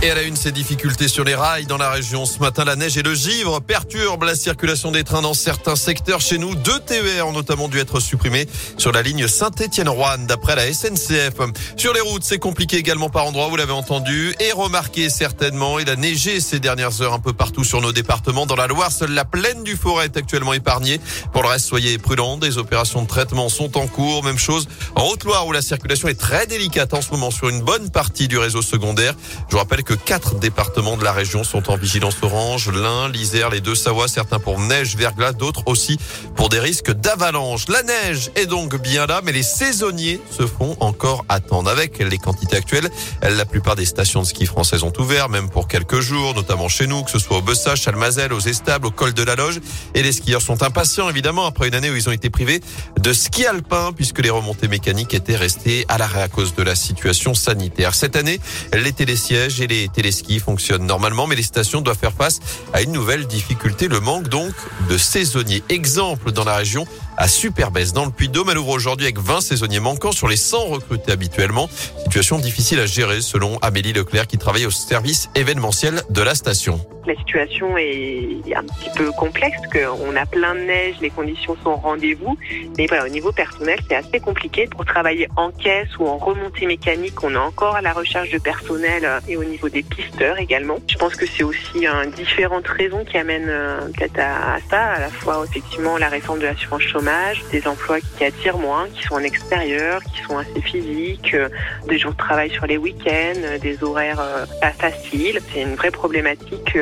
Et à la une, ces difficultés sur les rails dans la région. Ce matin, la neige et le givre perturbent la circulation des trains dans certains secteurs chez nous. Deux TER ont notamment dû être supprimés sur la ligne Saint-Étienne-Roanne, d'après la SNCF. Sur les routes, c'est compliqué également par endroits, vous l'avez entendu, et remarqué certainement. Il a neigé ces dernières heures un peu partout sur nos départements. Dans la Loire, seule la plaine du Forêt est actuellement épargnée. Pour le reste, soyez prudents. Des opérations de traitement sont en cours. Même chose en Haute-Loire, où la circulation est très délicate en ce moment sur une bonne partie du réseau secondaire. Je vous rappelle que quatre départements de la région sont en vigilance orange. L'Ain, l'Isère, les deux Savoie, certains pour neige, verglas, d'autres aussi pour des risques d'avalanche. La neige est donc bien là, mais les saisonniers se font encore attendre. Avec les quantités actuelles, la plupart des stations de ski françaises ont ouvert, même pour quelques jours, notamment chez nous, que ce soit au Bessage, Chalmazel, aux Estables, au col de la Loge. Et les skieurs sont impatients, évidemment, après une année où ils ont été privés de ski alpin, puisque les remontées mécaniques étaient restées à l'arrêt à cause de la situation sanitaire. Cette année, les télésièges et les téléskis fonctionnent normalement, mais les stations doivent faire face à une nouvelle difficulté, le manque donc de saisonniers. Exemple dans la région, à Superbès, dans le Puy-de-Dôme, elle ouvre aujourd'hui avec 20 saisonniers manquants sur les 100 recrutés habituellement. Situation difficile à gérer selon Amélie Leclerc qui travaille au service événementiel de la station. La situation est un petit peu complexe, qu'on a plein de neige, les conditions sont au rendez-vous. Mais au niveau personnel, c'est assez compliqué. Pour travailler en caisse ou en remontée mécanique, on est encore à la recherche de personnel euh, et au niveau des pisteurs également. Je pense que c'est aussi différentes raisons qui amènent euh, à, à, ça, à la fois effectivement la réforme de l'assurance chômage, des emplois qui attirent moins, qui sont en extérieur, qui sont assez physiques, euh, des jours de travail sur les week-ends, des horaires pas faciles. C'est une vraie problématique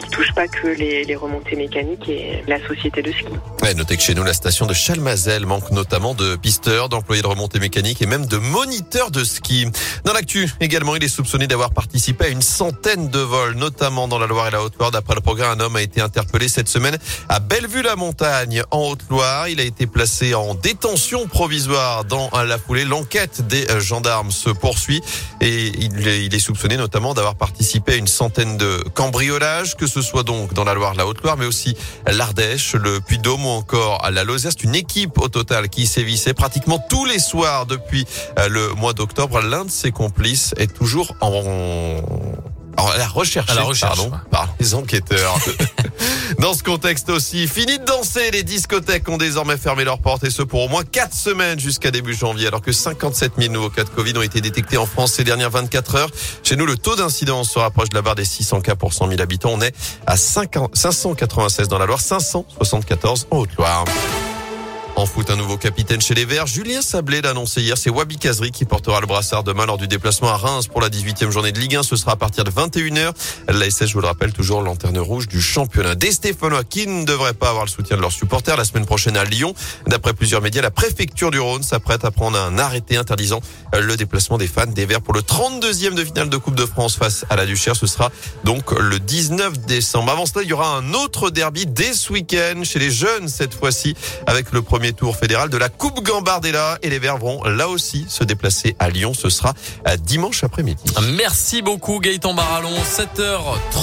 qui touche pas que les, remontées mécaniques et la société de ski. Ouais, notez que chez nous, la station de Chalmazel manque notamment de pisteurs, d'employés de remontées mécaniques et même de moniteurs de ski. Dans l'actu, également, il est soupçonné d'avoir participé à une centaine de vols, notamment dans la Loire et la Haute-Loire. D'après le progrès, un homme a été interpellé cette semaine à Bellevue-la-Montagne, en Haute-Loire. Il a été placé en détention provisoire dans la foulée. L'enquête des gendarmes se poursuit et il est soupçonné notamment d'avoir participé à une centaine de cambriolages, que ce soit donc dans la Loire, la Haute-Loire, mais aussi l'Ardèche, le Puy-de-Dôme ou encore à la Lozère. C'est une équipe au total qui sévissait pratiquement tous les soirs depuis le mois d'octobre. L'un de ses complices est toujours en alors, la recherche, à la recherche pardon, par les enquêteurs. Dans ce contexte aussi, fini de danser, les discothèques ont désormais fermé leurs portes et ce pour au moins 4 semaines jusqu'à début janvier, alors que 57 000 nouveaux cas de Covid ont été détectés en France ces dernières 24 heures. Chez nous, le taux d'incidence se rapproche de la barre des 600 cas pour 100 000 habitants. On est à 596 dans la Loire, 574 en Haute-Loire. En foot, un nouveau capitaine chez les Verts. Julien Sablé l'a annoncé hier. C'est Wabi Kazri qui portera le brassard demain lors du déplacement à Reims pour la 18e journée de Ligue 1. Ce sera à partir de 21h. L'ASS, je vous le rappelle, toujours lanterne rouge du championnat. Des Stéphanois qui ne devraient pas avoir le soutien de leurs supporters la semaine prochaine à Lyon. D'après plusieurs médias, la préfecture du Rhône s'apprête à prendre un arrêté interdisant le déplacement des fans des Verts pour le 32e de finale de Coupe de France face à la Duchère. Ce sera donc le 19 décembre. Avant cela, il y aura un autre derby dès ce week-end chez les jeunes cette fois-ci avec le tour fédéral de la Coupe Gambardella et les Verts vont là aussi se déplacer à Lyon. Ce sera dimanche après-midi. Merci beaucoup Gaëtan Barallon. 7h30.